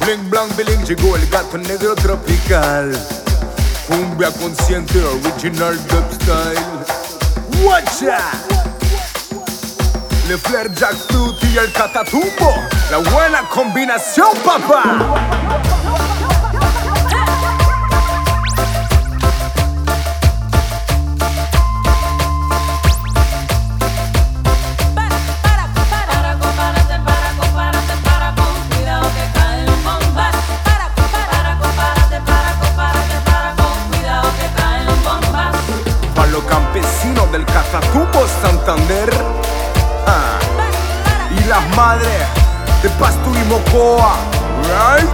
Bling blanc biling llegó el gato negro tropical. Cumbia consciente original dubstyle. Watcha. Le Flair Jack Fruit y el Catatumbo. La buena combinación, papá. Las madres de Pastur y Mocoa. Right?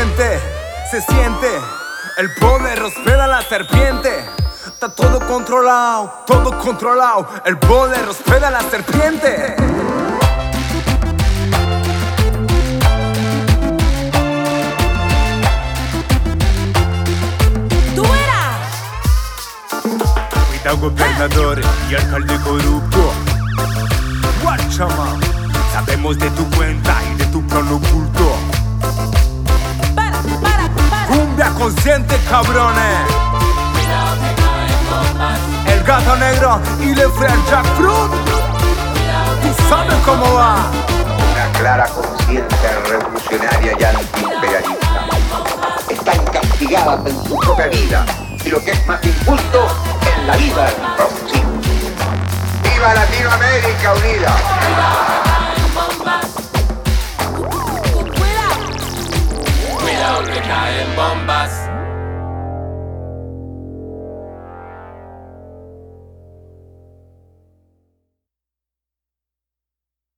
Siente, se siente. El poder hospeda a la serpiente. Está todo controlado, todo controlado. El poder hospeda a la serpiente. Tú verás. Cuidado gobernador y alcalde corrupto. Guachama, sabemos de tu cuenta y de tu plano oculto. Cumbia consciente, cabrones. El gato negro y le Jack Fruit. Tú sabes cómo va. una clara conciencia revolucionaria y antiimperialista. Están castigadas en su propia vida y lo que es más injusto, en la vida de sus propios hijos. ¡Viva Latinoamérica unida! Cuidado. Cuidado que caen bombas.